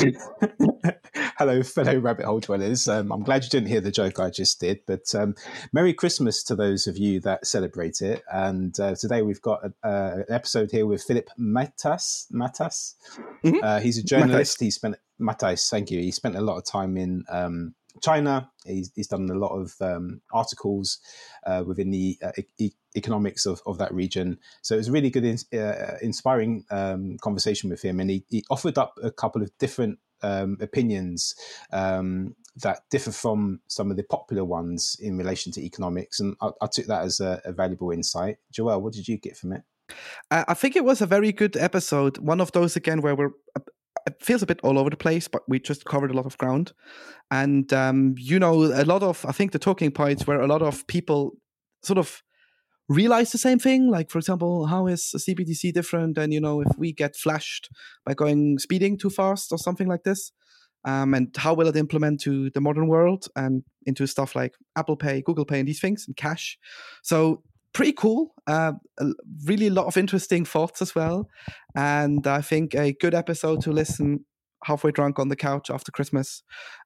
Hello, fellow rabbit hole dwellers. Um, I'm glad you didn't hear the joke I just did, but um, Merry Christmas to those of you that celebrate it. And uh, today we've got a, uh, an episode here with Philipp Matas. Matas. Mm-hmm. Uh, he's a journalist. He spent Matas. Thank you. He spent a lot of time in um, China. He's, he's, done a lot of um, articles uh, within the uh, e- economics of, of that region. So it was a really good, in, uh, inspiring um, conversation with him. And he, he, offered up a couple of different um, opinions um, that differ from some of the popular ones in relation to economics. And I, I took that as a, a, valuable insight. Joel, what did you get from it? I think it was a very good episode. One of those, again, where we're it feels a bit all over the place, but we just covered a lot of ground. And, um, you know, a lot of, I think the talking points where a lot of people sort of realize the same thing. Like, for example, how is a CBDC different than, you know, if we get flashed by going speeding too fast or something like this? Um, and how will it implement to the modern world and into stuff like Apple Pay, Google Pay, and these things and cash? So pretty cool. Uh, really a lot of interesting thoughts as well, and I think a good episode to listen halfway drunk on the couch after Christmas,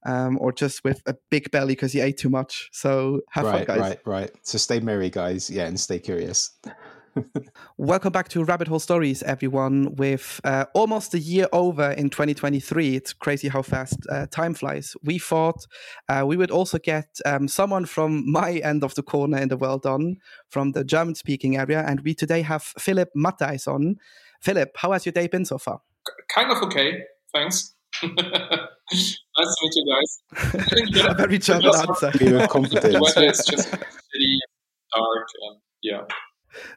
um, or just with a big belly because you ate too much. So have right, fun, guys. Right, right. So stay merry, guys. Yeah, and stay curious. Welcome back to Rabbit Hole Stories, everyone. With uh, almost a year over in 2023, it's crazy how fast uh, time flies. We thought uh, we would also get um, someone from my end of the corner in the world on, from the German speaking area. And we today have Philipp Mattheis on. Philipp, how has your day been so far? Kind of okay, thanks. nice to meet you guys. a very German answer. The weather is just shitty, dark, and yeah.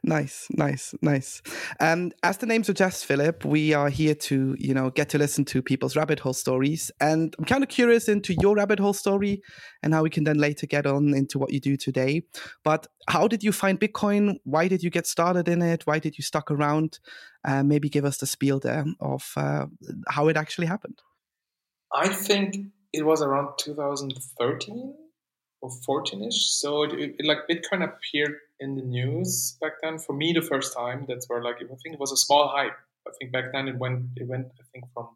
Nice, nice, nice. Um, as the name suggests, Philipp, we are here to, you know, get to listen to people's rabbit hole stories. And I'm kind of curious into your rabbit hole story and how we can then later get on into what you do today. But how did you find Bitcoin? Why did you get started in it? Why did you stuck around? Uh, maybe give us the spiel there of uh, how it actually happened. I think it was around 2013 or 14ish. So it, it, like Bitcoin appeared in the news back then. For me, the first time, that's where like I think it was a small hype. I think back then it went it went I think from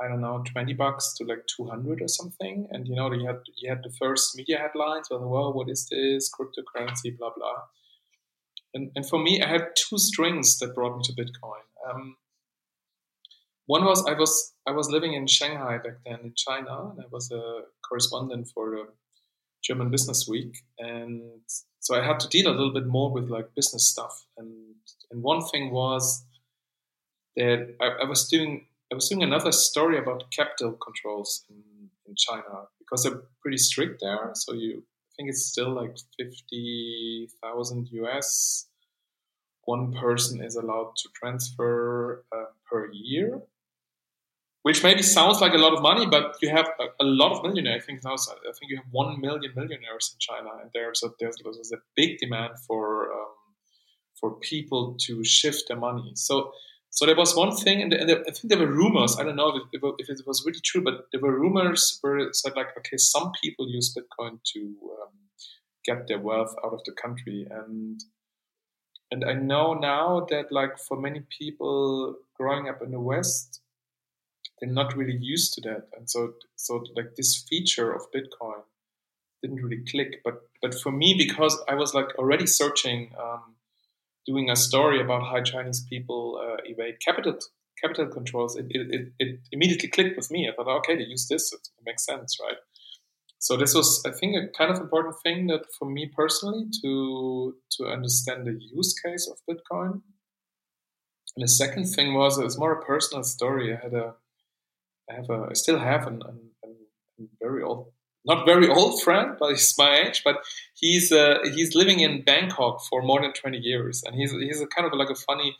I don't know twenty bucks to like two hundred or something. And you know you had you had the first media headlines. Well, well, what is this cryptocurrency? Blah blah. And and for me, I had two strings that brought me to Bitcoin. Um, one was I was I was living in Shanghai back then in China, and I was a correspondent for German Business Week, and so I had to deal a little bit more with like business stuff. And and one thing was that I, I was doing I was doing another story about capital controls in, in China because they're pretty strict there. So you I think it's still like fifty thousand US. One person is allowed to transfer uh, per year which maybe sounds like a lot of money, but you have a, a lot of millionaires. I think now, I think you have one million millionaires in China, and there's a, there's, there's a big demand for um, for people to shift their money. So so there was one thing, and, and I think there were rumors. I don't know if it, if it, was really true, but there were rumors where it said like, okay, some people use Bitcoin to um, get their wealth out of the country, and and I know now that like for many people growing up in the West, they're not really used to that, and so so like this feature of Bitcoin didn't really click. But but for me, because I was like already searching, um, doing a story about how Chinese people uh, evade capital capital controls, it, it, it, immediately clicked with me. I thought, okay, they use this, it makes sense, right? So this was, I think, a kind of important thing that for me personally to to understand the use case of Bitcoin. And the second thing was it's more a personal story. I had a I have a, I still have an very old, not very old friend, but he's my age. But he's uh, he's living in Bangkok for more than twenty years, and he's he's a kind of like a funny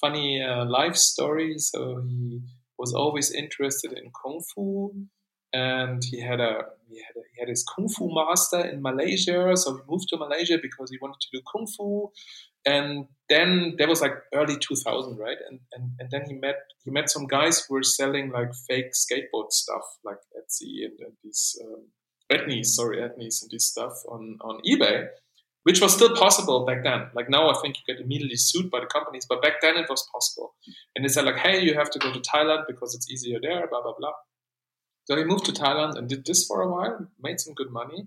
funny uh, life story. So he was always interested in kung fu, and he had a he had a, he had his kung fu master in Malaysia. So he moved to Malaysia because he wanted to do kung fu, and then that was like early 2000 right and, and and then he met he met some guys who were selling like fake skateboard stuff like etsy and, and these um, Etnies, sorry Etnies and this stuff on on ebay which was still possible back then. Like now, I think you get immediately sued by the companies, but back then it was possible. And they said like, hey, you have to go to Thailand because it's easier there, blah blah blah. So he moved to Thailand and did this for a while, made some good money.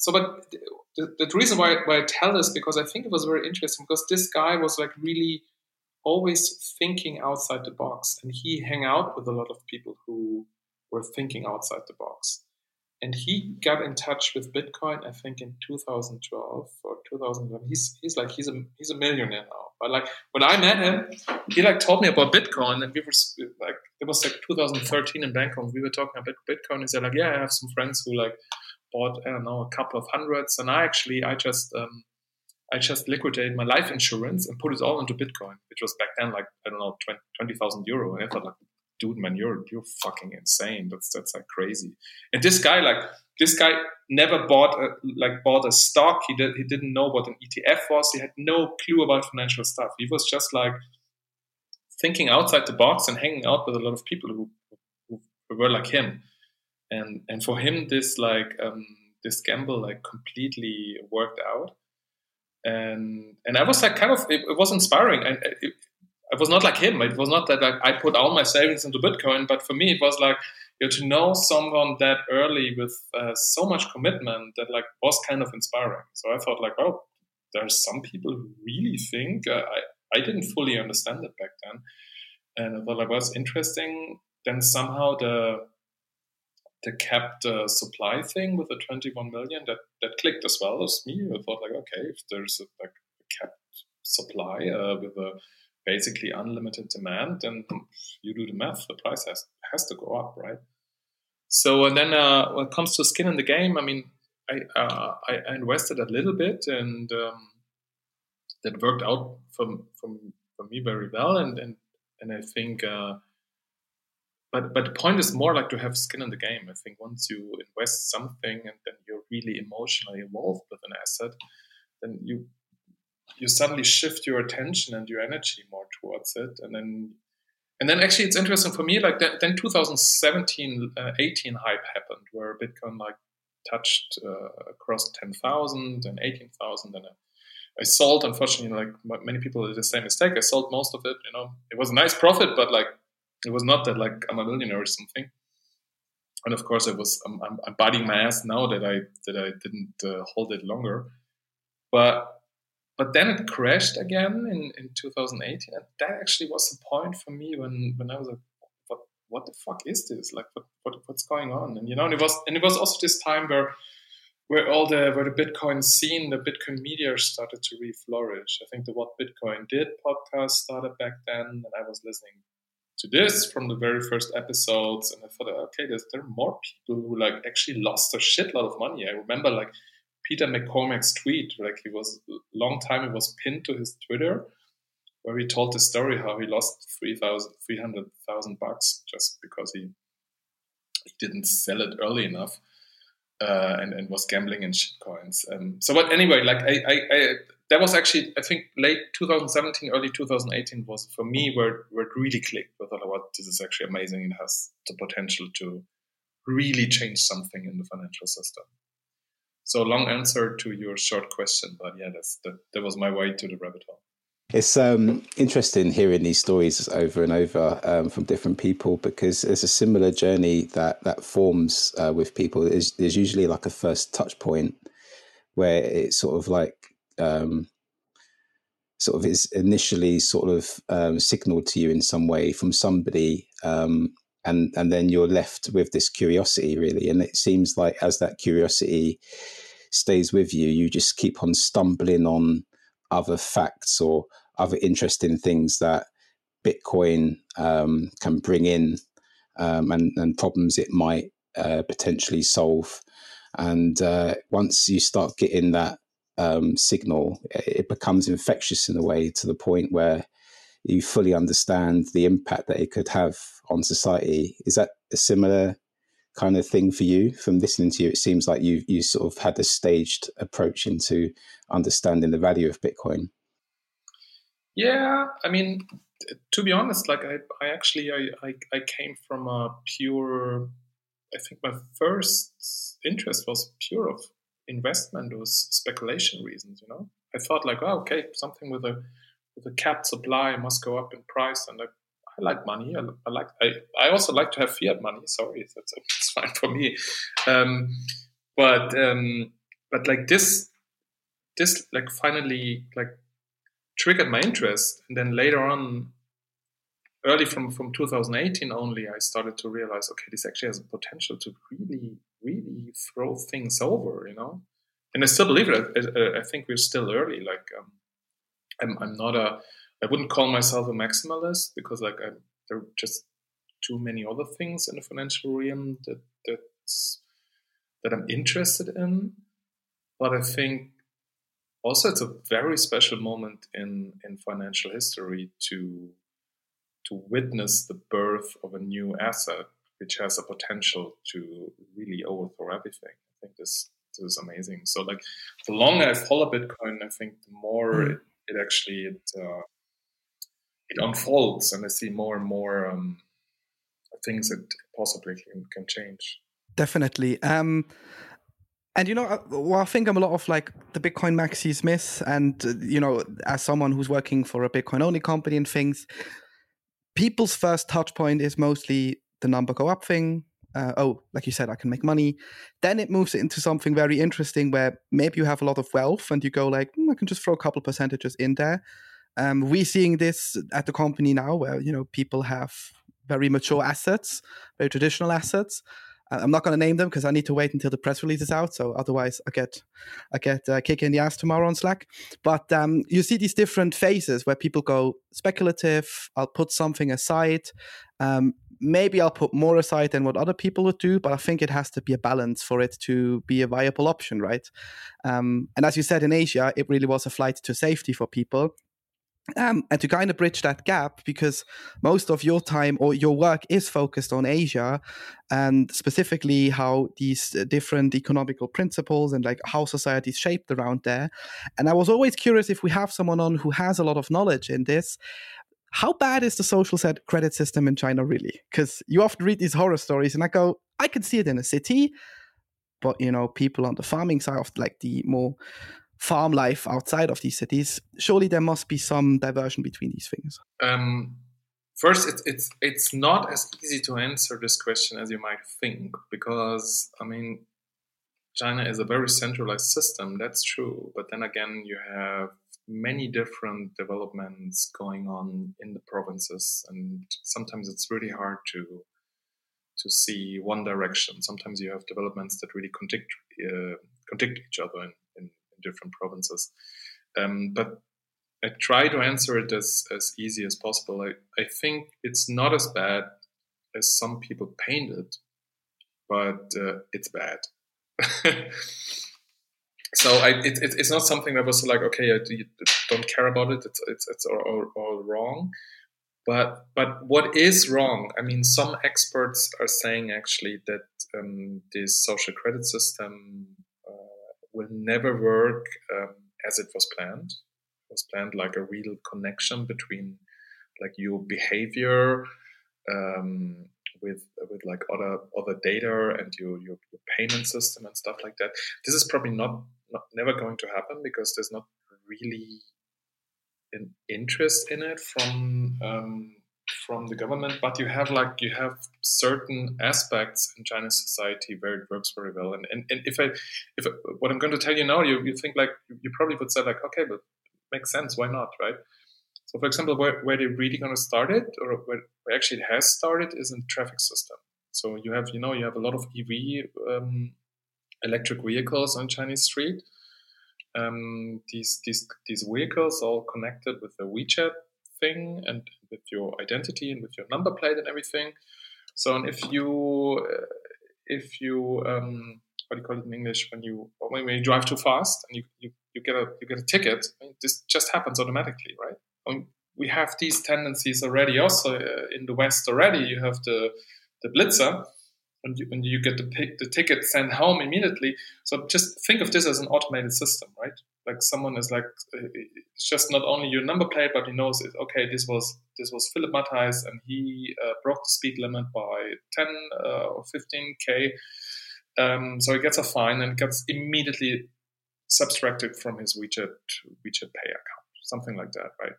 So, but the, the reason why, why I tell this because I think it was very interesting because this guy was like really always thinking outside the box, and he hang out with a lot of people who were thinking outside the box and he got in touch with Bitcoin, I think in 2012 or 2011. He's he's like he's a he's a millionaire now. But like when I met him, he like told me about Bitcoin, and we were like it was like 2013 in Bangkok. We were talking about Bitcoin. He said like, yeah, I have some friends who like bought I don't know a couple of hundreds, and I actually I just um, I just liquidated my life insurance and put it all into Bitcoin, which was back then like I don't know 20,000 euro. And I thought like dude, man, you're you're fucking insane. That's that's like crazy. And this guy, like this guy, never bought a, like bought a stock. He did he didn't know what an ETF was. He had no clue about financial stuff. He was just like thinking outside the box and hanging out with a lot of people who, who, who were like him. And and for him, this like um, this gamble like completely worked out. And and I was like kind of it, it was inspiring and it, it was not like him. It was not that like, I put all my savings into Bitcoin, but for me, it was like you know, to know someone that early with uh, so much commitment that like was kind of inspiring. So I thought like, oh, there's some people who really think uh, I I didn't fully understand it back then, and I thought like was interesting. Then somehow the the capped uh, supply thing with the 21 million that that clicked as well as me. I thought like, okay, if there's a, like a capped supply uh, with a basically unlimited demand, then you do the math, the price has, has to go up, right? So, and then uh, when it comes to skin in the game, I mean, I, uh, I, I, invested a little bit and um, that worked out for, for, for me very well. And, and, and I think, uh, but, but the point is more like to have skin in the game. I think once you invest something and then you're really emotionally involved with an asset, then you you suddenly shift your attention and your energy more towards it. And then and then actually it's interesting for me like that, then 2017 uh, 18 hype happened where bitcoin like touched uh, across 10,000 and 18,000 and I sold unfortunately like many people did the same mistake. I sold most of it you know. It was a nice profit but like it was not that like I'm a millionaire or something. And of course I was I'm, I'm, I'm biting my ass now that I that I didn't uh, hold it longer. But but then it crashed again in, in 2018 and that actually was the point for me when, when i was like what, what the fuck is this? Like what, what, what's going on? And you know and it was and it was also this time where where all the where the bitcoin scene the bitcoin media started to re-flourish. I think the what bitcoin did podcast started back then and i was listening to this from the very first episodes and i thought okay there's, there are more people who like actually lost a shitload of money i remember like Peter McCormack's tweet. Like he was a long time, it was pinned to his Twitter, where he told the story how he lost 300,000 bucks just because he he didn't sell it early enough uh, and, and was gambling in shitcoins. Um, so, but anyway, like I, I, I, that was actually I think late 2017, early 2018 was for me where where it really clicked. With all what this is actually amazing. It has the potential to really change something in the financial system. So long answer to your short question, but yeah, that's that, was my way to the rabbit hole. It's um, interesting hearing these stories over and over um, from different people because there's a similar journey that that forms uh, with people. There's, there's, usually like a first touch point where it's sort of like um, sort of is initially sort of um, signaled to you in some way from somebody, um, and and then you're left with this curiosity really, and it seems like as that curiosity stays with you, you just keep on stumbling on other facts or other interesting things that Bitcoin um, can bring in um, and, and, problems it might uh, potentially solve. And uh, once you start getting that um, signal, it becomes infectious in a way to the point where you fully understand the impact that it could have on society. Is that a similar kind of thing for you from listening to you? It seems like you you sort of had a staged approach into understanding the value of Bitcoin. Yeah, I mean, to be honest, like I, I actually I, I, I came from a pure. I think my first interest was pure of investment was speculation reasons. You know, I thought like, oh, okay, something with a with a capped supply must go up in price, and I, I like money. I, I like. I, I also like to have fiat money. Sorry, that's it's fine for me. Um, but um, but like this, this like finally like triggered my interest, and then later on early from from 2018 only i started to realize okay this actually has a potential to really really throw things over you know? And i still believe it. I, I think we're still early like um, I'm, I'm not a i wouldn't call myself a maximalist because like I'm, there are just too many other things in the financial realm that that's that i'm interested in. But i think also it's a very special moment in in financial history to to witness the birth of a new asset which has a potential to really overthrow everything. I think this this is amazing. So like the longer I follow Bitcoin, I think the more mm. it, it, actually it uh, it unfolds, and I see more and more um, things that possibly can, can change. Definitely. Um, and you know, uh, well, I think I'm a lot of like the Bitcoin maxis miss, and uh, you know, as someone who's working for a Bitcoin only company and things, people's first touch point is mostly the number go up thing. Uh, oh, like you said, I can make money. Then it moves into something very interesting where maybe you have a lot of wealth and you go like, mm, I can just throw a couple percentages in there. Um, we're seeing this at the company now where, you know, people have very mature assets, very traditional assets. I'm not going to name them because I need to wait until the press release is out. So otherwise, I get I get a kick in the ass tomorrow on Slack. But um, you see these different phases where people go speculative. I'll put something aside. Um, maybe I'll put more aside than what other people would do, but I think it has to be a balance for it to be a viable option, right? Um, and as you said in Asia, it really was a flight to safety for people. Um, and to kind of bridge that gap, because most of your time or your work is focused on Asia and specifically how these uh, different economical principles and like how society is shaped around there. And I was always curious if we have someone on who has a lot of knowledge in this. How bad is the social credit system in China really? Because you often read these horror stories, and I go, I can see it in a city, but you know, people on the farming side of like the more farm life outside of these cities, surely there must be some diversion between these things. Um, first, it's it's it's not as easy to answer this question as you might think, because I mean, China is a very centralized system. That's true, but then again, you have many different developments going on in the provinces, and sometimes it's really hard to to see one direction. Sometimes you have developments that really contradict uh, contradict each other different provinces. Um, but I try to answer it as, as easy as possible. I, I think it's not as bad as some people paint it, but uh, it's bad. so I, it, it, it's not something that was like, okay, I don't care about it. It's, it's, it's all, all, wrong. But, but what is wrong? I mean, some experts are saying actually that um, this social credit system will never work um, as it was planned. It was planned like a real connection between like your behavior um, with with like other other data and your, your, your payment system and stuff like that. This is probably not, not never going to happen because there's not really an interest in it from um, from the government, but you have like you have certain aspects in Chinese society where it works very well. And and, and if I if what I'm going to tell you now, you, you think like you probably would say like, okay, but makes sense, why not, right? So for example, where, where they're really going to start it, or where, where actually it has started, is in traffic system. So you have you know you have a lot of EV um, electric vehicles on Chinese street. Um, these these these vehicles all connected with the WeChat thing and with your identity and with your number plate and everything. So, and if you uh, if you um, what do you call it in English when you when you drive too fast and you, you, you get a you get a ticket, this just happens automatically, right? Mean, we have these tendencies already. Also uh, in the West already, you have the the blitzer, and you, you get the, the ticket sent home immediately. So just think of this as an automated system, right? like someone is like it's just not only your number plate but he knows it okay this was this was philipp mattheis and he uh, broke the speed limit by 10 uh, or 15k Um, so he gets a fine and gets immediately subtracted from his WeChat WeChat Pay account, something like that, right?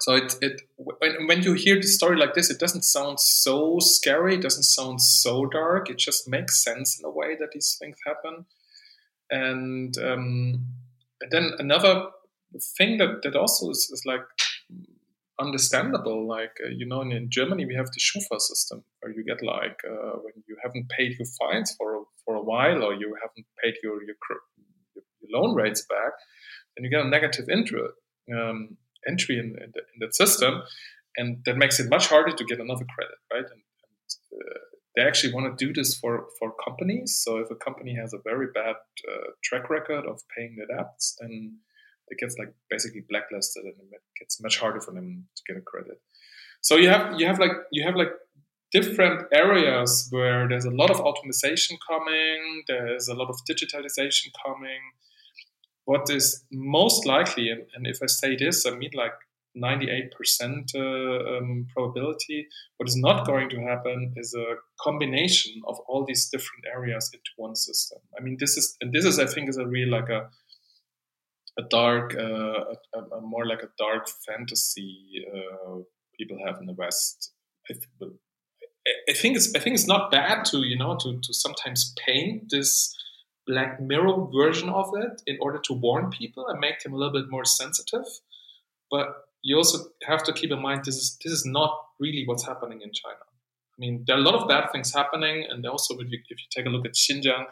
So it it when, when you hear the story like this, it doesn't sound so scary. It doesn't sound so dark. It just makes sense in a way that these things happen. And, um, and then another thing that that also is, is like understandable. Like uh, you know, in, in, Germany we have the Schufa system, where you get like uh, when you haven't paid your fines for a, for a while, or you haven't paid your your, your loan rates back, then you get a negative interest. Um, entry in, in, the, in, that system, and that makes it much harder to get another credit, right? And, and uh, they actually want to do this for for companies. So if a company has a very bad uh, track record of paying their debts, then it gets like basically blacklisted, and it gets much harder for them to get a credit. So you have you have like you have like different areas where there's a lot of optimization coming, there's a lot of digitalization coming, what is most likely, and, if I say this, I mean like 98% uh, um, probability. What is not going to happen is a combination of all these different areas into one system. I mean, this is and this is I think is a real like a a dark, uh, a, a, more like a dark fantasy uh, people have in the West. I, I, think it's I think it's not bad to you know to to sometimes paint this Black Mirror version of it in order to warn people and make them a little bit more sensitive. But you also have to keep in mind this is this is not really what's happening in China. I mean, there are a lot of bad things happening, and also if you, if you take a look at Xinjiang,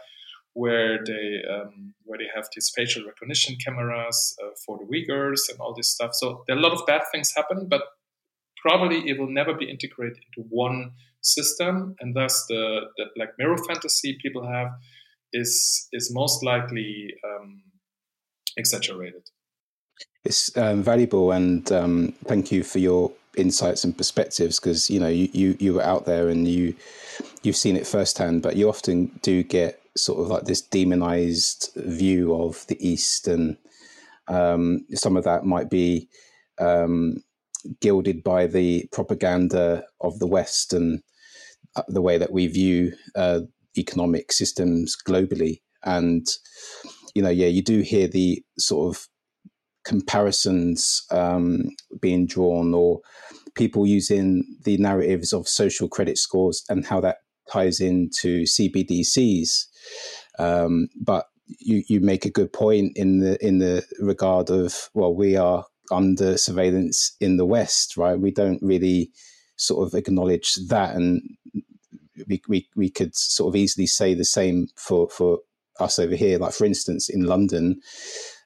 where they um, where they have these facial recognition cameras uh, for the Uyghurs and all this stuff. So there are a lot of bad things happen, but probably it will never be integrated into one system, and thus the the Black Mirror fantasy people have is is most likely um, exaggerated. It's um, valuable, and um, thank you for your insights and perspectives because you know you, you you were out there and you you've seen it firsthand, but you often do get sort of like this demonized view of the East, and um, some of that might be um, gilded by the propaganda of the West and uh, the way that we view uh, economic systems globally. And, you know, yeah, you do hear the sort of comparisons um, being drawn or people using the narratives of social credit scores and how that ties into CBDCs. Um, but you, you make a good point in the in the regard of well, we are under surveillance in the West, right? We don't really sort of acknowledge that, and we, we, we could sort of easily say the same for, for us over here. Like, for instance, in London,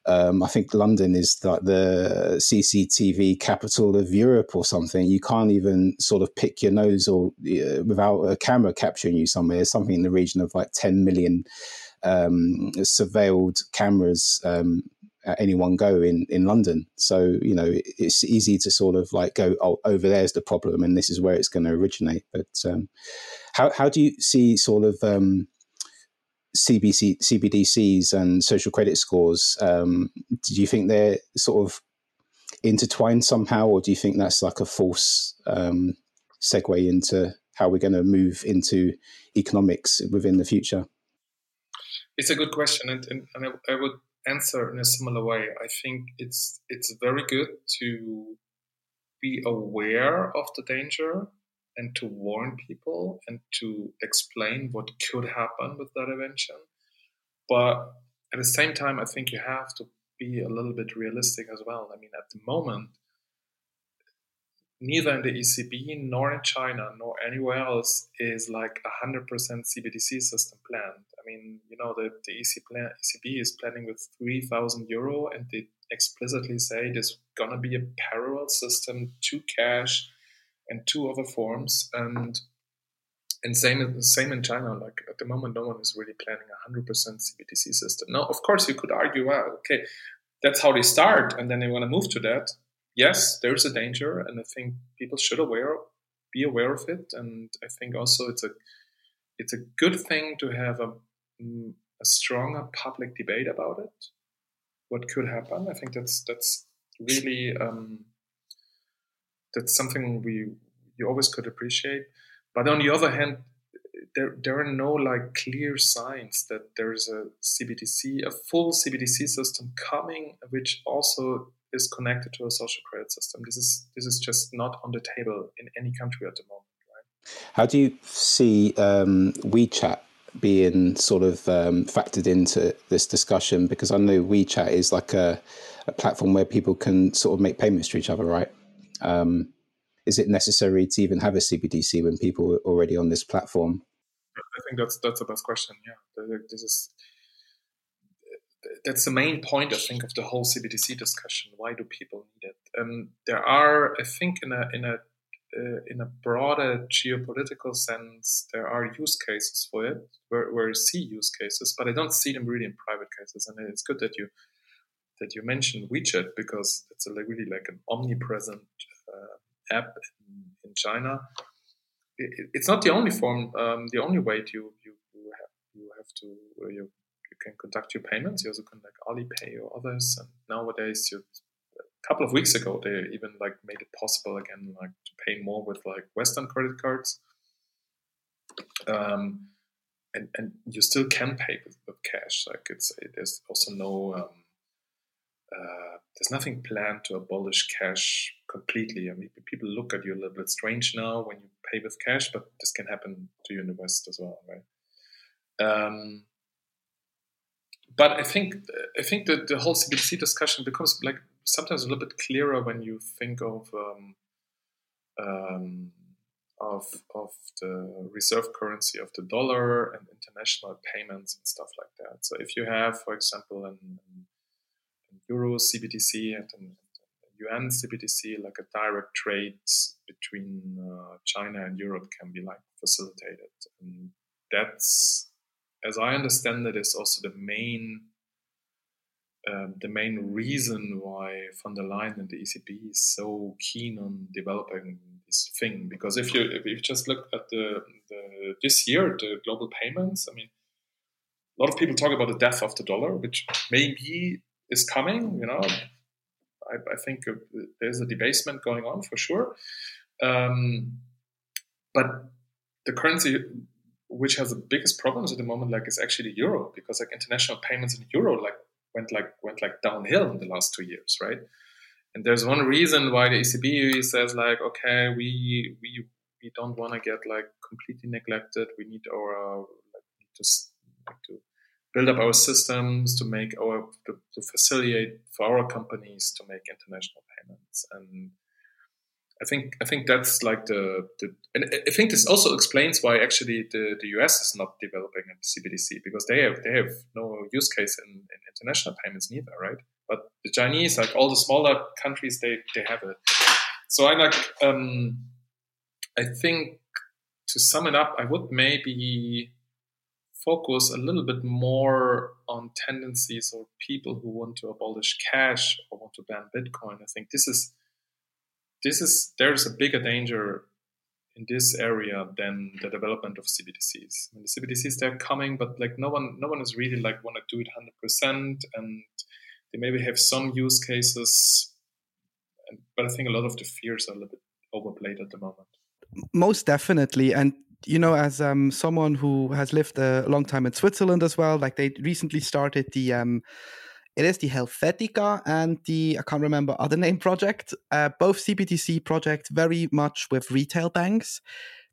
um, I think London is like the CCTV capital of Europe or something. You can't even sort of pick your nose or uh, without a camera capturing you somewhere. Something in the region of like 10 million um, surveilled cameras um, at any one go in, in London. So, you know, it's easy to sort of like go, oh, over there's the problem and this is where it's going to originate. But um, how, how do you see sort of um, CBC, CBDCs and social credit scores? Um, do you think they're sort of intertwined somehow, or do you think that's like a false um, segue into how we're going to move into economics within the future? It's a good question, and, and, and I, I would answer in a similar way. I think it's it's very good to be aware of the danger and to warn people and to explain what could happen with that invention. But at the same time, I think you have to be a little bit realistic as well. I mean, at the moment, neither in the ECB nor in China nor anywhere else is like a 100% CBDC system planned. I mean, you know, the, the EC plan, ECB is planning with 3,000 euro and they explicitly say there's going to be a parallel system to cash and two other forms. And and same same in China. Like at the moment, no one is really planning a hundred percent CBDC system. Now, of course, you could argue, well, okay, that's how they start, and then they want to move to that. Yes, there's a danger, and I think people should aware be aware of it. And I think also it's a it's a good thing to have a mm, a stronger public debate about it. What could happen? I think that's that's really um, that's something we you always could appreciate. But on the other hand, there there are no like clear signs that there's a CBDC, a full CBDC system coming, which also is connected to a social credit system. This is this is just not on the table in any country at the moment. Right? How do you see um, WeChat being sort of um, factored into this discussion? Because I know WeChat is like a, a, platform where people can sort of make payments to each other, right? Um, is it necessary to even have a CBDC when people are already on this platform? I think that's that's the best question. Yeah, this is that's the main point I think of the whole CBDC discussion. Why do people need it? Um, there are, I think, in a in a uh, in a broader geopolitical sense, there are use cases for it where, where you see use cases, but I don't see them really in private cases. And it's good that you that you mentioned WeChat because it's a, really like an omnipresent uh, app in, in China. It, it's not the only form, um, the only way to you you, have you have to uh, you can conduct your payments. You also can like Alipay or others, and nowadays you a couple of weeks ago, they even like made it possible again, like to pay more with like Western credit cards. Um, and, and you still can pay with, with cash. Like it's there's also no um, uh, there's nothing planned to abolish cash completely. I mean, people look at you a little bit strange now when you pay with cash, but this can happen to you in the West as well, right? Um, but I think I think that the whole CBDC discussion becomes like sometimes a little bit clearer when you think of um, um, of of the reserve currency of the dollar and international payments and stuff like that. So if you have, for example, an, an euro CBDC and an, yuan CBDC, like a direct trade between uh, China and Europe can be like facilitated. And that's, as I understand it, is also the main um, the main reason why von der Leyen and the ECB is so keen on developing this thing. Because if you if you just look at the, the this year the global payments, I mean, a lot of people talk about the death of the dollar, which maybe is coming. You know, I, I think there's a debasement going on for sure. Um, but the currency which has the biggest problems at the moment, like, is actually the euro, because like international payments in euro, like went like went like downhill in the last two years, right? And there's one reason why the ECB says like, okay, we we we don't want to get like completely neglected. We need our like to like, to build up our systems to make our to, to facilitate for our companies to make international payments and I think I think that's like the, the and I think this also explains why actually the, the US is not developing a CBDC because they have they have no use case in, in international payments neither, right? But the Chinese, like all the smaller countries, they they have it. So I like um, I think to sum it up, I would maybe focus a little bit more on tendencies or people who want to abolish cash or want to ban Bitcoin. I think this is this is there's a bigger danger in this area than the development of CBDCs. I mean, the CBDCs they're coming, but like no one no one is really like want to do it hundred percent, and they maybe have some use cases, but I think a lot of the fears are a little bit overplayed at the moment. Most definitely, and you know, as um, someone who has lived a long time in Switzerland as well, like they recently started the um, it is the Helvetia and the I can't remember other name project. Uh, both CBDC projects very much with retail banks.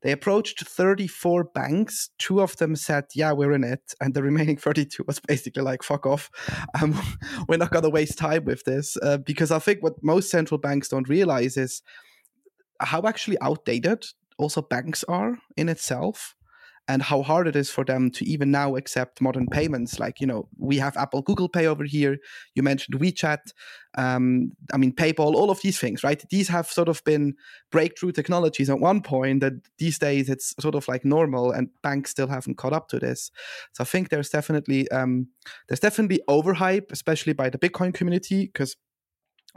They approached 34 banks. Two of them said, "Yeah, we're in it," and the remaining 32 was basically like, "Fuck off, um, we're not gonna waste time with this." Uh, because I think what most central banks don't realize is how actually outdated also banks are in itself and how hard it is for them to even now accept modern payments. Like, you know, we have Apple, Google Pay over here. You mentioned WeChat. Um, I mean, PayPal, all of these things, right? These have sort of been breakthrough technologies at one point that these days it's sort of like normal and banks still haven't caught up to this. So I think there's definitely, um, there's definitely overhype, especially by the Bitcoin community, because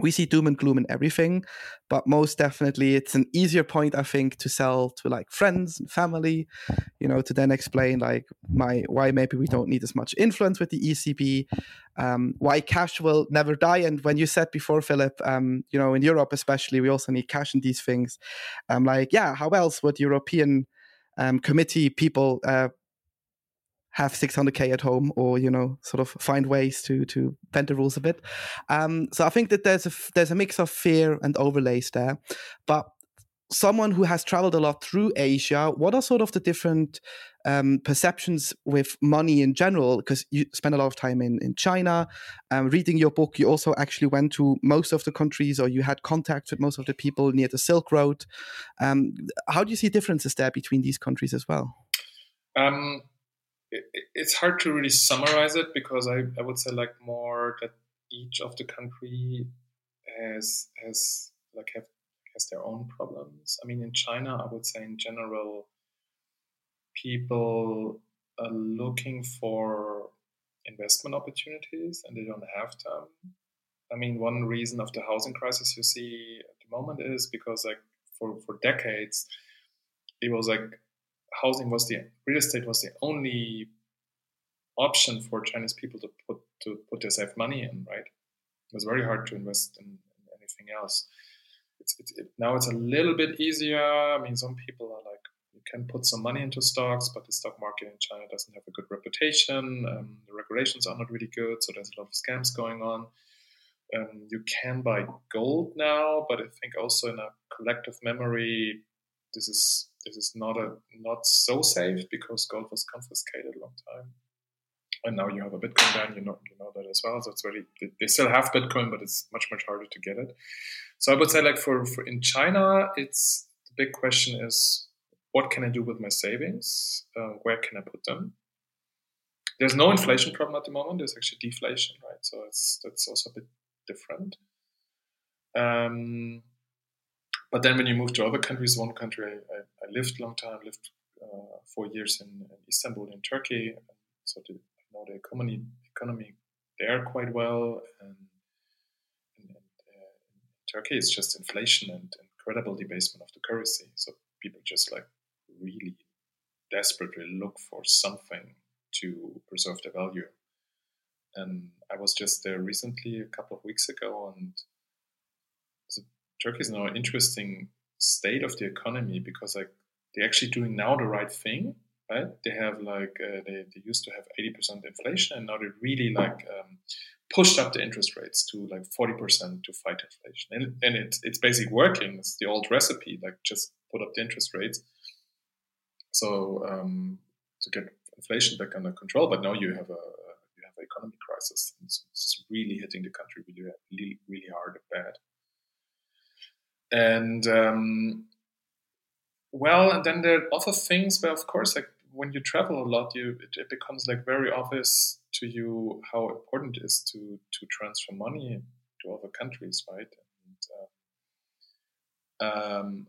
we see doom and gloom in everything, but most definitely it's an easier point, I think, to sell to like friends and family, you know, to then explain like my why maybe we don't need as much influence with the ECB, um, why cash will never die. And when you said before, Philipp, um, you know, in Europe especially, we also need cash in these things. I'm like, yeah, how else would European um, committee people uh, have 600k at home or you know sort of find ways to to bend the rules a bit. Um, so i think that there's a there's a mix of fear and overlays there. But someone who has traveled a lot through asia what are sort of the different um, perceptions with money in general? Because you spend a lot of time in, in china. Um, reading your book you also actually went to most of the countries or you had contact with most of the people near the silk road. Um, how do you see differences there between these countries as well um, it's hard to really summarize it because I, I would say like more that each of the country has has like have has their own problems. I mean, in China, I would say in general, people are looking for investment opportunities and they don't have them. I mean, one reason of the housing crisis you see at the moment is because like for, for decades, it was like housing was the real estate was the only option for Chinese people to put to put their safe money in. Right, it was very hard to invest in, in anything else. It's, it, now it's a little bit easier. I mean, some people are like you can put some money into stocks, but the stock market in China doesn't have a good reputation. Um, the regulations are not really good, so there's a lot of scams going on. Um, you can buy gold now, but I think also in a collective memory, this is this is not a not so safe because gold was confiscated a long time. And now you have a Bitcoin ban, you know you know that as well. So it's really they still have Bitcoin, but it's much much harder to get it. So I would say like for, for in China, it's the big question is what can I do with my savings? Uh, where can I put them? There's no inflation problem at the moment. There's actually deflation, right? So it's that's also a bit different. Um, but then when you move to other countries, one country I, I, lived a long time, lived uh, four years in, in, Istanbul in Turkey, so the, I know the economy economy there quite well. And, and, and uh, in Turkey, it's just inflation and incredible debasement of the currency. So people just like really desperately look for something to preserve their value. And I was just there recently, a couple of weeks ago, and Turkey is now an interesting state of the economy because like they're actually doing now the right thing, right? They have like uh, they, they used to have 80% inflation, and now they really like um, pushed up the interest rates to like 40% to fight inflation, and, and it's it's basically working. It's the old recipe, like just put up the interest rates. So um, to get inflation back under control, but now you have a you have an economic crisis. It's, it's really hitting the country really, really hard and bad and um, well and then there are other things where of course like when you travel a lot you it, it, becomes like very obvious to you how important it is to to transfer money to other countries right and, uh, um,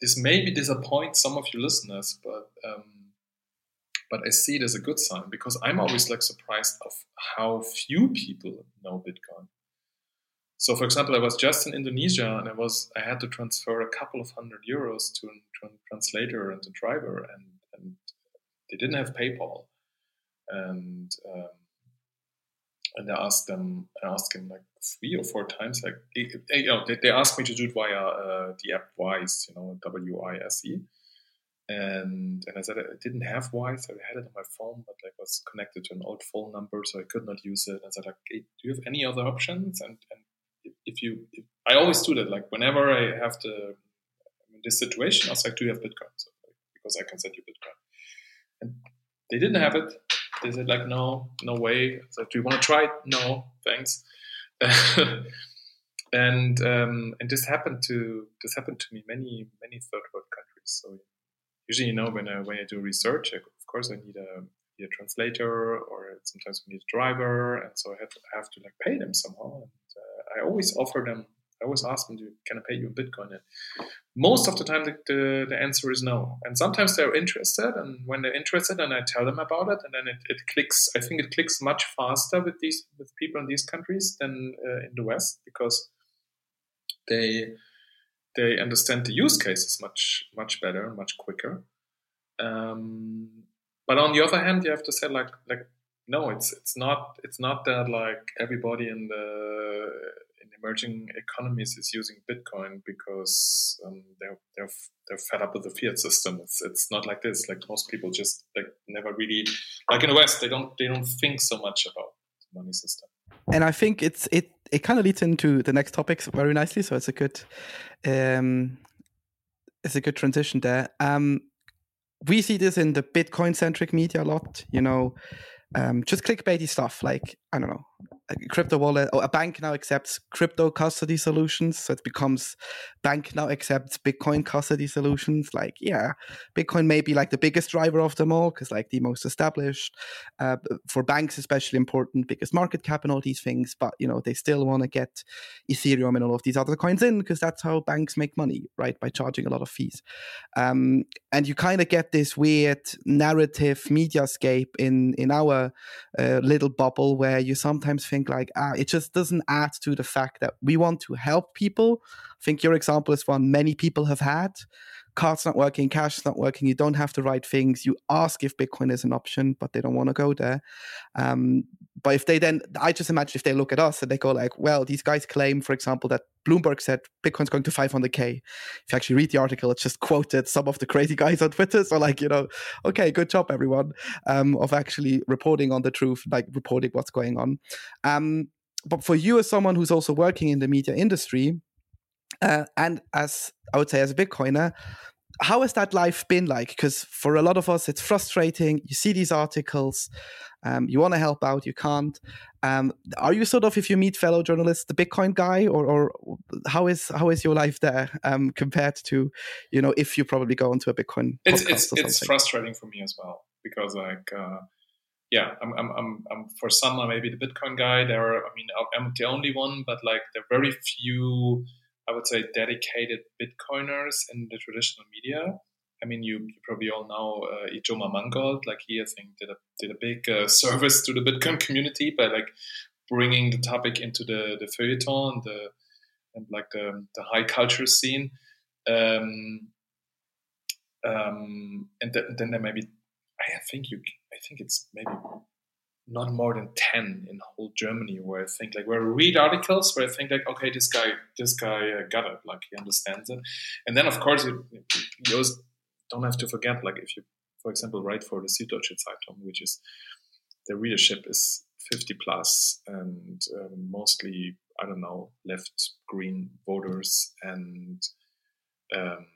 this maybe disappoint some of your listeners but um, but I see it as a good sign because I'm always like surprised of how few people know Bitcoin. So, for example, I was just in Indonesia and I was I had to transfer a couple of hundred euros to a translator and a driver, and, and they didn't have PayPal, and um, and I asked them, I asked him like three or four times, like you know, they, they asked me to do it via uh, the app Wise, you know, W I S E. And and I said I didn't have Wise, I had it on my phone, but I was connected to an old phone number, so I could not use it. And I said, like, hey, do you have any other options? And and if you, if, I always do that. Like whenever I have the in this situation, I was like, "Do you have Bitcoin?" So, like, because I can send you Bitcoin, and they didn't have it. They said like, "No, no way." I So, "Do you want to try it?" No, thanks. and um, and this happened to this happened to me many many third world countries. So usually, you know, when I when I do research, of course, I need a a translator or sometimes we need a driver and so I have to, I have to like pay them somehow and I always offer them. I always ask them, "Can I pay you in Bitcoin?" And most of the time, the, the, the, answer is no. And sometimes they're interested, and when they're interested, and I tell them about it, and then it, it clicks. I think it clicks much faster with these with people in these countries than uh, in the West because they they understand the use cases much much better, much quicker. Um, but on the other hand, you have to say like like no, it's it's not it's not that like everybody in the in emerging economies is using Bitcoin because um, they're they're they're fed up with the fiat system. It's it's not like this. Like most people just like never really like in the West they don't they don't think so much about the money system. And I think it's it it kind of leads into the next topics very nicely. So it's a good um, it's a good transition there. Um, we see this in the Bitcoin centric media a lot. You know, um, just clickbaity stuff like I don't know, crypto wallet or a bank now accepts crypto custody solutions, so it becomes bank now accepts Bitcoin custody solutions. Like, yeah, Bitcoin may be like the biggest driver of them all because like the most established uh, for banks, especially important, biggest market cap and all these things. But you know, they still want to get Ethereum and all of these other coins in because that's how banks make money, right? By charging a lot of fees. Um, and you kind of get this weird narrative mediascape in in our uh, little bubble where you sometimes think like ah it just doesn't add to the fact that we want to help people. I think your example is one many people have had. Cards not working cash is not working you don't have the right things you ask if bitcoin is an option but they don't want to go there. Um, but if they then i just imagine if they look at us and they go like well these guys claim for example that bloomberg said bitcoin's going to 500k if you actually read the article it's just quoted some of the crazy guys on twitter so like you know okay good job everyone um, of actually reporting on the truth like reporting what's going on um, but for you as someone who's also working in the media industry uh, and as I would say, as a Bitcoiner, how has that life been like? Because for a lot of us, it's frustrating. You see these articles, um, you want to help out, you can't. Um, are you sort of, if you meet fellow journalists, the Bitcoin guy, or, or how is how is your life there um, compared to, you know, if you probably go into a Bitcoin? It's it's it's frustrating for me as well because like. Uh, yeah, I'm, I'm, I'm, I'm, for some, I'm maybe the Bitcoin guy. There are, I mean, I'm the only one, but like there are very few I would say, dedicated Bitcoiners in the traditional media. I mean, you, probably all know uh, Ijoma Mangold. Like he, I think, did a did a big uh, service to the Bitcoin community by like bringing the topic into the the feuilleton and the and like the the high culture scene. Um, um, and th- then there maybe I think you I think it's maybe not more than 10 in whole Germany where I think like where I read articles where I think like okay this guy this guy uh, got it like he understands it and then of course you, you don't have to forget like if you for example write for the Süddeutsche Zeitung which is the readership is 50 plus and um, mostly I don't know left green voters and um,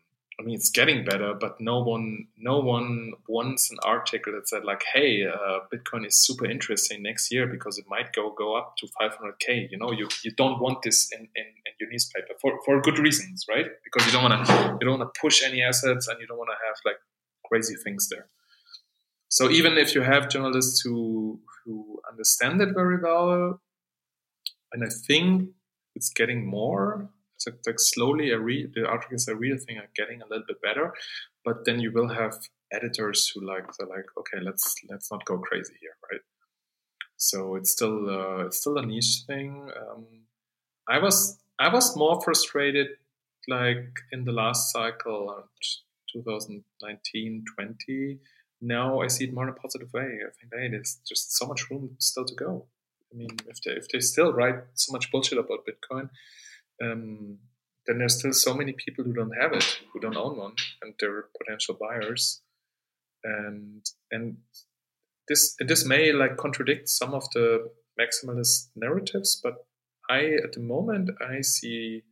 I mean, it's getting better, but no one, no one wants an article that said like, "Hey, uh, Bitcoin is super interesting next year because it might go go up to 500k." You know, you, you don't want this in, in, in your newspaper for, for good reasons, right? Because you don't want to you don't want to push any assets and you don't want to have like crazy things there. So even if you have journalists who who understand it very well, and I think it's getting more like slowly, read the articles I read, I think are getting a little bit better. But then you will have editors who like they're like, okay, let's let's not go crazy here, right? So it's still uh, it's still a niche thing. Um, I was I was more frustrated like in the last cycle, 2019, 20. Now I see it more in a positive way. I think hey, there's just so much room still to go. I mean, if they if they still write so much bullshit about Bitcoin, um, then there's still so many people who don't have it, who don't own one, and they're potential buyers. And and this this may like contradict some of the maximalist narratives, but I at the moment I see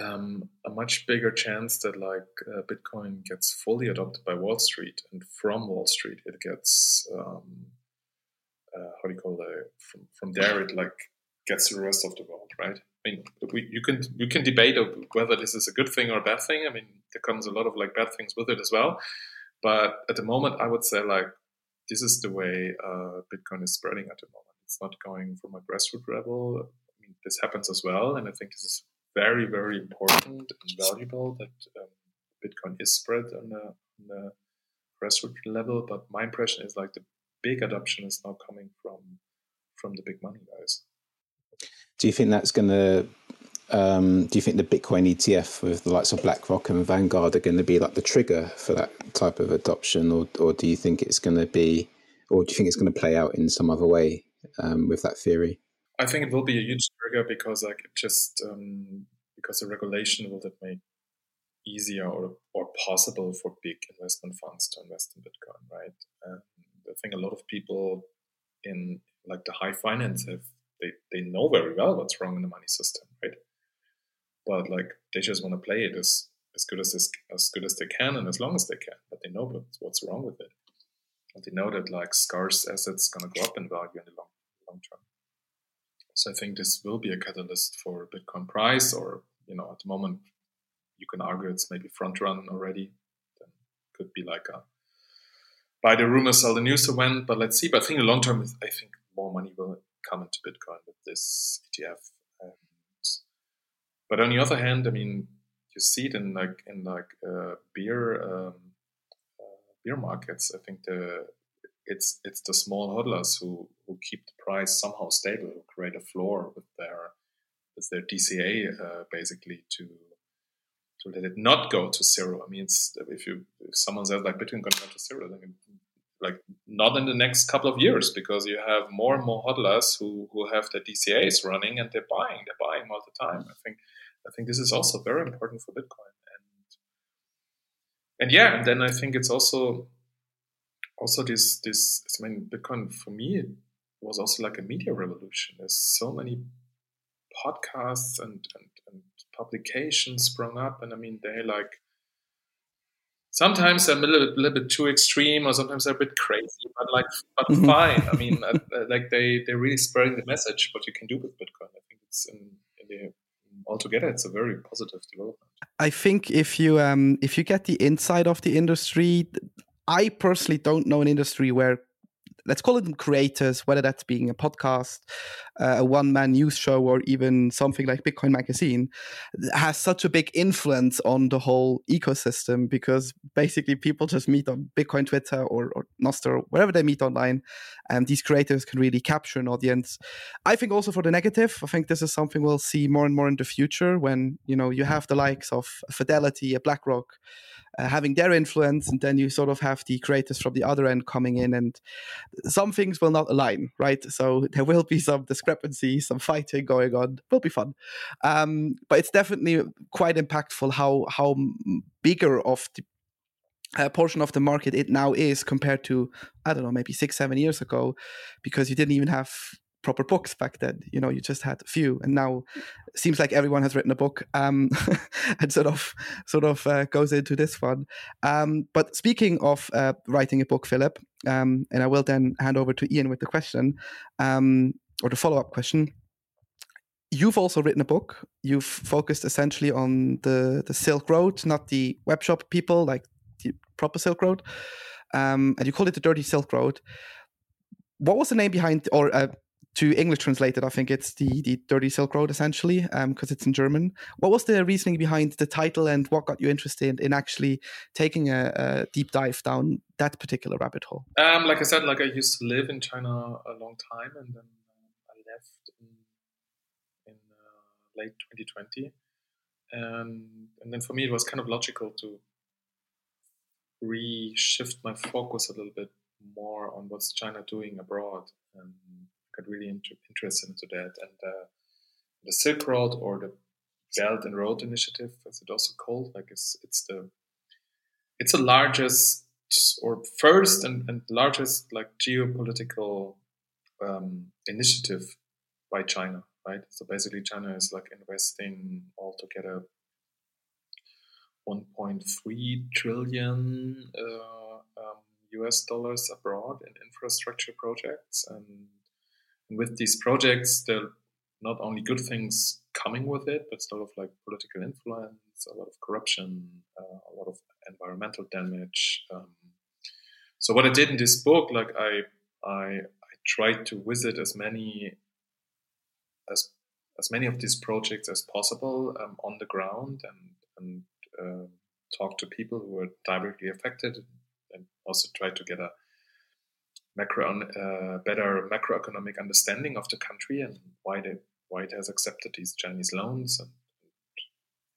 um, a much bigger chance that like uh, Bitcoin gets fully adopted by Wall Street, and from Wall Street it gets um, uh, how do you call it? From from there it like gets to the rest of the world, right? I mean, we, you can you can debate whether this is a good thing or a bad thing. I mean, there comes a lot of like bad things with it as well. But at the moment, I would say like this is the way uh, Bitcoin is spreading at the moment. It's not going from a grassroots level. I mean, this happens as well, and I think this is very very important and valuable that um, Bitcoin is spread on a, on a grassroots level. But my impression is like the big adoption is now coming from from the big money guys. Do you think that's going to? Um, do you think the Bitcoin ETF with the likes of BlackRock and Vanguard are going to be like the trigger for that type of adoption, or or do you think it's going to be, or do you think it's going to play out in some other way um, with that theory? I think it will be a huge trigger because like it just um, because the regulation will that make easier or, or possible for big investment funds to invest in Bitcoin, right? I think a lot of people in like the high finance have they, they know very well what's wrong in the money system, right? But like they just want to play it as as good as as good as they can and as long as they can. But they know what's, wrong with it, and they know that like scarce assets gonna go up in value in the long long term. So I think this will be a catalyst for Bitcoin price, or you know, at the moment you can argue it's maybe front run already. Then could be like a buy the rumor, sell the news to win. But let's see. But I think in the long term, I think more money will come into Bitcoin with this ETF. And, but on the other hand, I mean, you see it in like in like uh, beer um, uh, beer markets. I think the it's it's the small hodlers who who keep the price somehow stable, who create a floor with their with their DCA uh, basically to to let it not go to zero. I mean, if you if someone says like Bitcoin going to go to zero, then like not in the next couple of years because you have more and more hodlers who who have their DCAs running and they're buying, they're buying all the time. I think I think this is also very important for Bitcoin and and yeah, and then I think it's also also this this I mean Bitcoin for me was also like a media revolution. There's so many podcasts and, and, and publications sprung up, and I mean they like sometimes they're a little, little bit too extreme, or sometimes they're a bit crazy, but like but mm-hmm. fine. I mean, uh, uh, like they they're really spreading the message what you can do with Bitcoin. I think it's in, in the altogether it's a very positive development. I think if you um if you get the inside of the industry, I personally don't know an industry where let's call it creators, whether that's being a podcast, a one man news show, or even something like Bitcoin Magazine, has such a big influence on the whole ecosystem because basically people just meet on Bitcoin Twitter or, or Nostr, wherever they meet online, and these creators can really capture an audience. I think also for the negative, I think this is something we'll see more and more in the future when you know you have the likes of Fidelity, a BlackRock uh, having their influence, and then you sort of have the creators from the other end coming in, and some things will not align, right? So there will be some some fighting going on. Will be fun, um, but it's definitely quite impactful how how bigger of the uh, portion of the market it now is compared to I don't know maybe six seven years ago, because you didn't even have proper books back then. You know, you just had a few, and now seems like everyone has written a book um, and sort of sort of uh, goes into this one. Um, but speaking of uh, writing a book, Philipp, um, and I will then hand over to Ian with the question um, or the follow up question. You've also written a book. You've focused essentially on the the Silk Road, not the web shop people, like the proper Silk Road, um, and you call it the Dirty Silk Road what was the name behind or uh, to English translated, I think it's the the Dirty Silk Road essentially, because um, it's in German. What was the reasoning behind the title, and what got you interested in actually taking a, a deep dive down that particular rabbit hole? Um, like I said, like I used to live in China a long time, and then uh, I left in, in uh, late 2020, and and then for me it was kind of logical to reshift my focus a little bit more on what's China doing abroad. And got really inter- interested into that. And uh, the Silk Road or the Belt and Road Initiative, as it also called, like it's it's the it's the largest or first and, and largest like geopolitical um, initiative by China, right? So basically, China is like investing altogether 1.3 trillion uh, um, US dollars abroad in infrastructure projects, and and with these projects, there are not only good things coming with it, but a lot of like political influence, a lot of corruption, uh, a lot of environmental damage. Um, so what I did in this book, like I, I, I tried to visit as many as as many of these projects as possible um, on the ground and and uh, talk to people who are directly affected, and also try to get a macro uh, better macroeconomic understanding of the country and why they why it has accepted these Chinese loans and,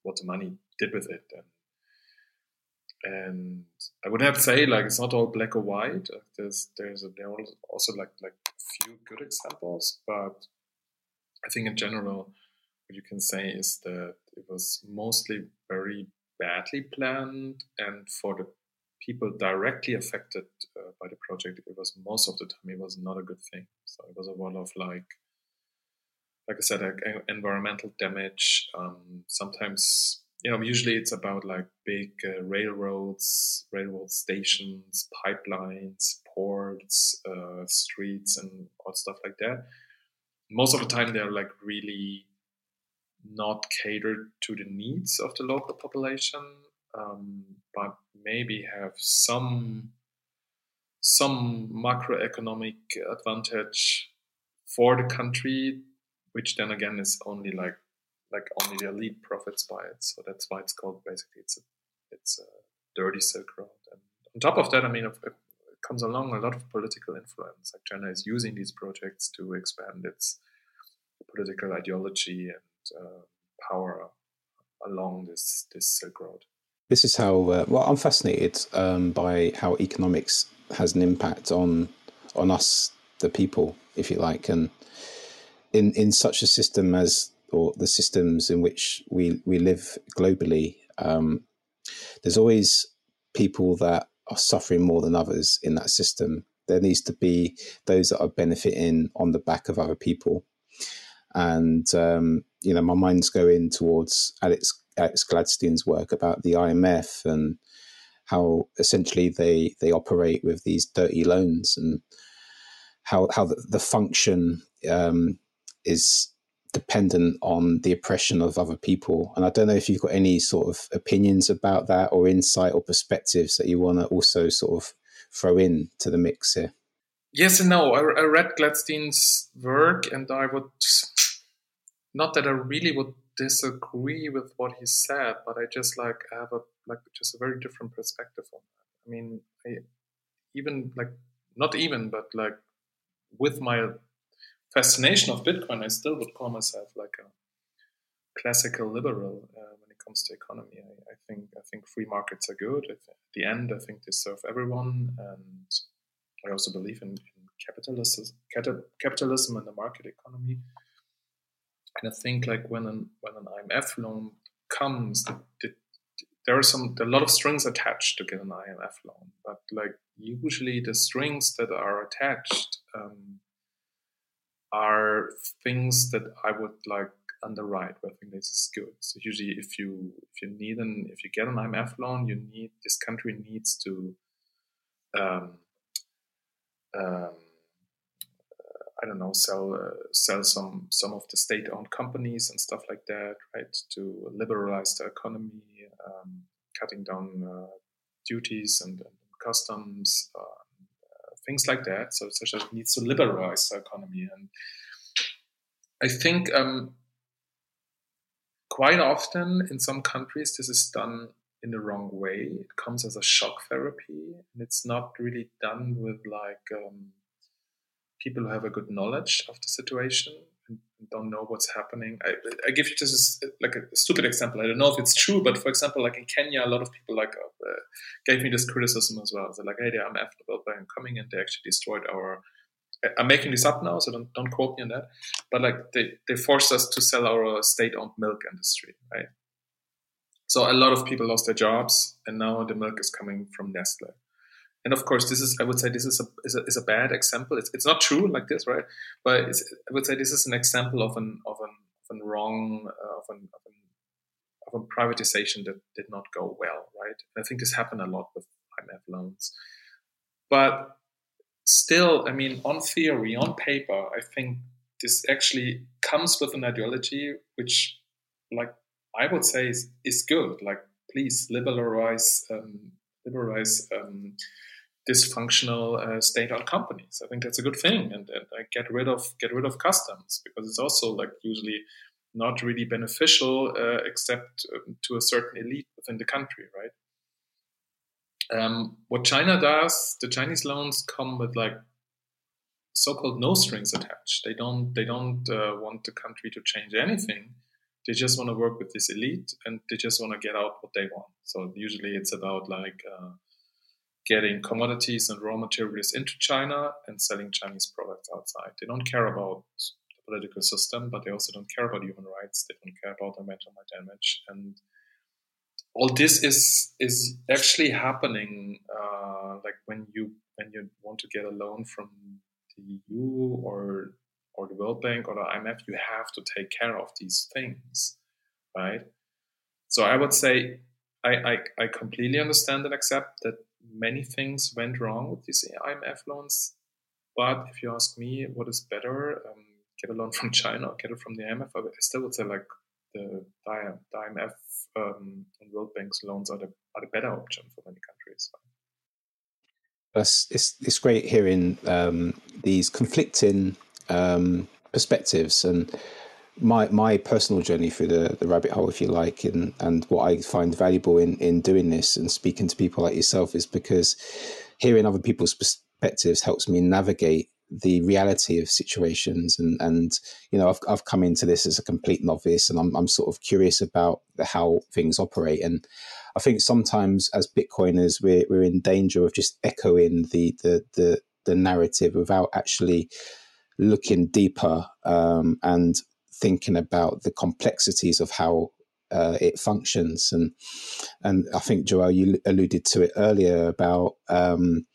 what the money did with it. And, and I would have to say like it's not all black or white. There's there's a, there are also like like few good examples, but I think in general, what you can say is that it was mostly very badly planned, and for the people directly affected uh, by the project, it was most of the time it was not a good thing. So it was a lot of like, like I said, like environmental damage. Um, sometimes, you know, usually it's about like big uh, railroads, railroad stations, pipelines, ports, uh, streets, and all stuff like that. Most of the time, they're like really not catered to the needs of the local population, um, but maybe have some some macroeconomic advantage for the country, which then again is only like like only the elite profits by it. So that's why it's called basically it's a it's a dirty Silk Road. And on top of that, I mean, comes along a lot of political influence. Like China is using these projects to expand its political ideology and uh, power along this this Silk Road. This is how uh, well I'm fascinated um, by how economics has an impact on on us, the people, if you like, and in in such a system as or the systems in which we we live globally. Um, there's always people that are suffering more than others in that system. There needs to be those that are benefiting on the back of other people and um, you know my mind's going towards Alex Alex Gladstein's work about the IMF and how essentially they they operate with these dirty loans and how how the, the function um, is dependent on the oppression of other people. And I don't know if you've got any sort of opinions about that or insight or perspectives that you want to also sort of throw in to the mix here. Yes and no. I, I read Gladstein's work and I would not that I really would disagree with what he said, but I just like I have a like just a very different perspective on that. I mean, I even like not even, but like with my fascination of Bitcoin, I still would call myself like a classical liberal uh, when it comes to economy. I, I, think I think free markets are good. At the end, I think they serve everyone, and I also believe in, in capitalism, capitalism and the market economy. And I think like when an when an IMF loan comes, the, the, there are some there are a lot of strings attached to get an IMF loan, but like usually the strings that are attached um, are things that I would like underwrite. Where I think this is good. So usually, if you if you need an if you get an IMF loan, you need this country needs to um, um, I don't know, sell uh, sell some some of the state-owned companies and stuff like that, right? To liberalize the economy, um, cutting down uh, duties and, and customs, uh things like that. So such as needs to liberalize the economy, and I think um, quite often in some countries this is done in the wrong way. It comes as a shock therapy, and it's not really done with like um, people who have a good knowledge of the situation don't know what's happening. I, I give you just like a stupid example. I don't know if it's true, but for example, like in Kenya, a lot of people like uh, gave me this criticism as well. They're like, "Hey, I'm after World Bank coming and they actually destroyed our." I'm making this up now, so don't don't quote me on that. But like they they forced us to sell our state-owned milk industry, right? So a lot of people lost their jobs, and now the milk is coming from Nestle and of course, this is I would say this is a is a, is a bad example. It's, it's not true like this, right? But I would say this is an example of an of an of an wrong uh, of an of an of a privatization that did not go well, right? And I think this happened a lot with IMF loans, but still, I mean, on theory, on paper, I think this actually comes with an ideology which, like I would say, is, is good. Like, please liberalize um, liberalize um, dysfunctional uh, state-owned companies. I think that's a good thing, and, and uh, get rid of get rid of customs because it's also like usually not really beneficial uh, except um, to a certain elite within the country, right? Um, what China does, the Chinese loans come with like so-called no strings attached. They don't they don't uh, want the country to change anything. They just want to work with this elite, and they just want to get out what they want. So usually it's about like uh, getting commodities and raw materials into China and selling Chinese products outside. They don't care about the political system, but they also don't care about human rights. They don't care about environmental damage, and all this is is actually happening. Uh, like when you when you want to get a loan from the EU or or the World Bank or the IMF, you have to take care of these things, right? So I would say I, I, I completely understand and accept that many things went wrong with these IMF loans. But if you ask me, what is better, um, get a loan from China or get it from the IMF? I still would say like the, the IMF um, and World Bank's loans are the, are the better option for many countries. It's, it's, great hearing um, these conflicting um, perspectives and my my personal journey through the, the rabbit hole, if you like, and and what I find valuable in in doing this and speaking to people like yourself is because hearing other people's perspectives helps me navigate the reality of situations. And and you know I've I've come into this as a complete novice and I'm I'm sort of curious about how things operate. And I think sometimes as Bitcoiners we're we're in danger of just echoing the the the, the narrative without actually looking deeper. Um, and thinking about the complexities of how uh, it functions. And and I think Joel, you alluded to it earlier about um,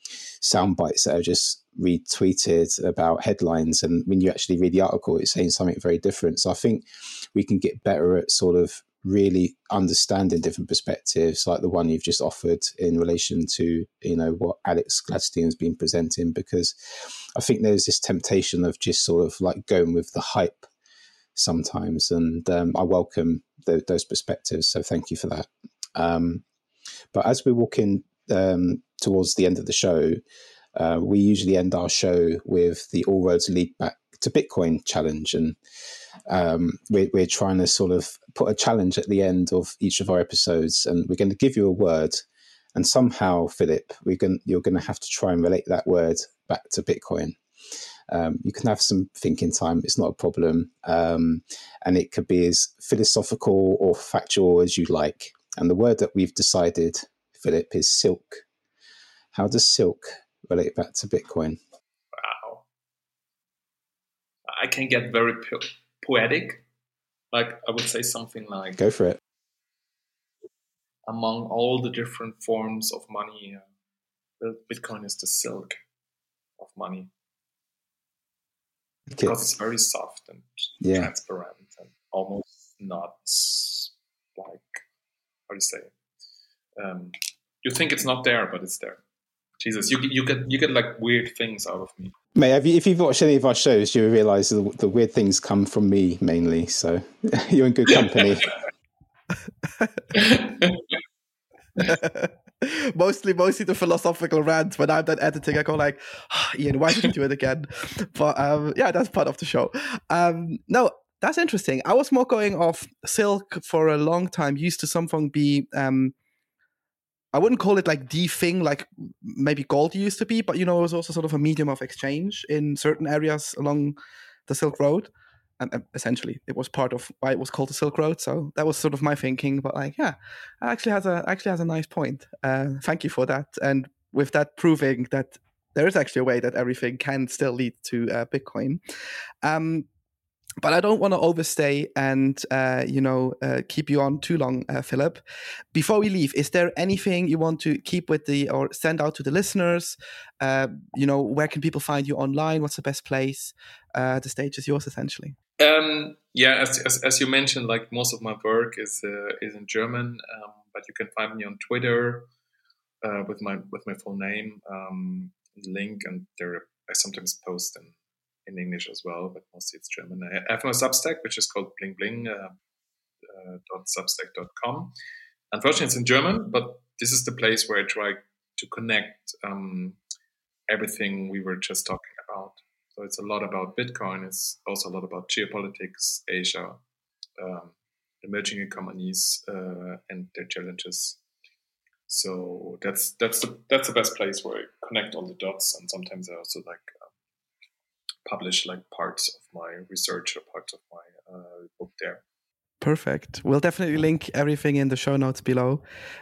sound bites that are just retweeted about headlines, and when you actually read the article, it's saying something very different. So I think we can get better at sort of really understanding different perspectives like the one you've just offered in relation to you know what alex gladstein has been presenting because i think there's this temptation of just sort of like going with the hype sometimes, and um, I welcome those perspectives. So thank you for that. Um, but as we walk in um, towards the end of the show, uh, we usually end our show with the All Roads Lead Back to Bitcoin challenge, and um, we're, we're trying to sort of put a challenge at the end of each of our episodes, and we're going to give you a word. And somehow, Philipp, we're going, you're going to have to try and relate that word back to Bitcoin. Um, you can have some thinking time, it's not a problem. Um, and it could be as philosophical or factual as you like. And the word that we've decided, Philipp, is silk. How does silk relate back to Bitcoin? Wow. I can get very po- poetic. Like, I would say something like Go for it. Among all the different forms of money, uh, Bitcoin is the silk of money okay. because it's very soft and yeah. transparent and almost not like how do you say um, you think it's not there but it's there jesus you, you get you get like weird things out of me Mate, have you, if you've watched any of our shows, you realise the, the weird things come from me mainly. So you're in good company. mostly mostly the philosophical rant when I'm done editing. I go like oh, Ian why did you do it again? But um, yeah that's part of the show. Um, no that's interesting. I was more going off silk for a long time used to something be um, I wouldn't call it like the thing like maybe gold used to be but you know it was also sort of a medium of exchange in certain areas along the Silk Road and essentially it was part of why it was called the Silk Road. So that was sort of my thinking. But like, yeah, actually has a actually has a nice point. Uh, thank you for that. And with that proving that there is actually a way that everything can still lead to uh, Bitcoin. Um, but I don't want to overstay and uh, you know uh, keep you on too long, uh, Philipp. Before we leave, is there anything you want to keep with the or send out to the listeners? Uh, you know, where can people find you online? What's the best place? Uh, the stage is yours, essentially. Um, yeah, as, as, as, you mentioned, like most of my work is uh, is in German, um, but you can find me on Twitter with my with my full name, um, link, and there I sometimes post in in English as well, but mostly it's German. I have my Substack, which is called Bling Bling. Uh, uh, .substack.com. Unfortunately, it's in German, but this is the place where I try to connect um, everything we were just talking about. So it's a lot about Bitcoin. It's also a lot about geopolitics, Asia, um, emerging economies, uh, and their challenges. So that's that's the that's the best place where I connect all the dots. And sometimes I also like publish like parts of my research or parts of my uh, book there. Perfect. We'll definitely link everything in the show notes below.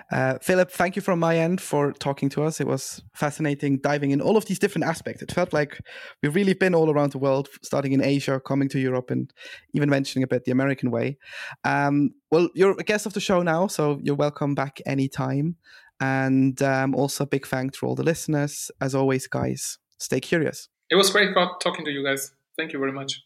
Uh, Philipp, thank you from my end for talking to us. It was fascinating diving in all of these different aspects. It felt like we've really been all around the world, starting in Asia, coming to Europe, and even mentioning a bit the American way. Um, well, you're a guest of the show now, so you're welcome back anytime. And um, also, a big thanks for all the listeners. As always, guys, stay curious. It was great talking to you guys. Thank you very much.